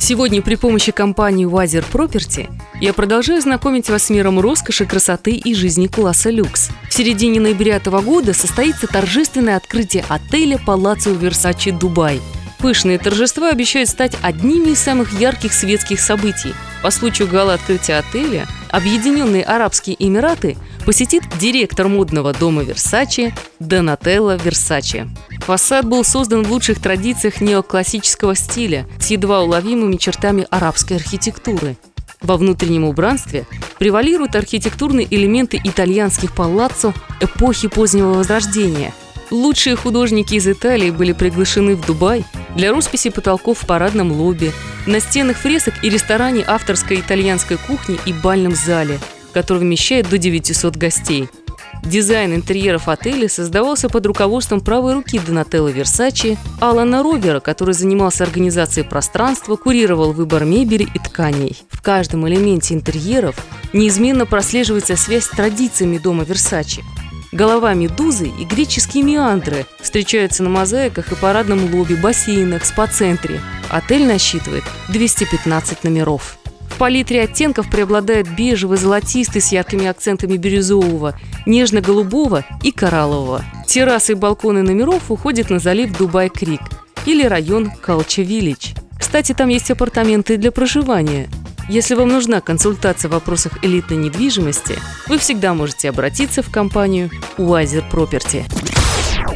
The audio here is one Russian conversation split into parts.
Сегодня при помощи компании Wiser Property я продолжаю знакомить вас с миром роскоши, красоты и жизни класса люкс. В середине ноября этого года состоится торжественное открытие отеля Палацио Версачи Дубай. Пышные торжества обещают стать одними из самых ярких светских событий. По случаю гала открытия отеля Объединенные Арабские Эмираты посетит директор модного дома Версачи Донателло Версачи. Фасад был создан в лучших традициях неоклассического стиля с едва уловимыми чертами арабской архитектуры. Во внутреннем убранстве превалируют архитектурные элементы итальянских палаццо эпохи позднего Возрождения. Лучшие художники из Италии были приглашены в Дубай для росписи потолков в парадном лобби, на стенах фресок и ресторане авторской итальянской кухни и бальном зале, который вмещает до 900 гостей – Дизайн интерьеров отеля создавался под руководством правой руки Донателло Версачи, Алана Ровера, который занимался организацией пространства, курировал выбор мебели и тканей. В каждом элементе интерьеров неизменно прослеживается связь с традициями дома Версачи. Голова медузы и греческие меандры встречаются на мозаиках и парадном лобби, бассейнах, спа-центре. Отель насчитывает 215 номеров палитре оттенков преобладает бежевый, золотистый с яркими акцентами бирюзового, нежно-голубого и кораллового. Террасы и балконы номеров уходят на залив Дубай-Крик или район Калча-Виллидж. Кстати, там есть апартаменты для проживания. Если вам нужна консультация в вопросах элитной недвижимости, вы всегда можете обратиться в компанию Уазер Property.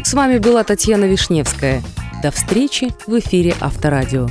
С вами была Татьяна Вишневская. До встречи в эфире Авторадио.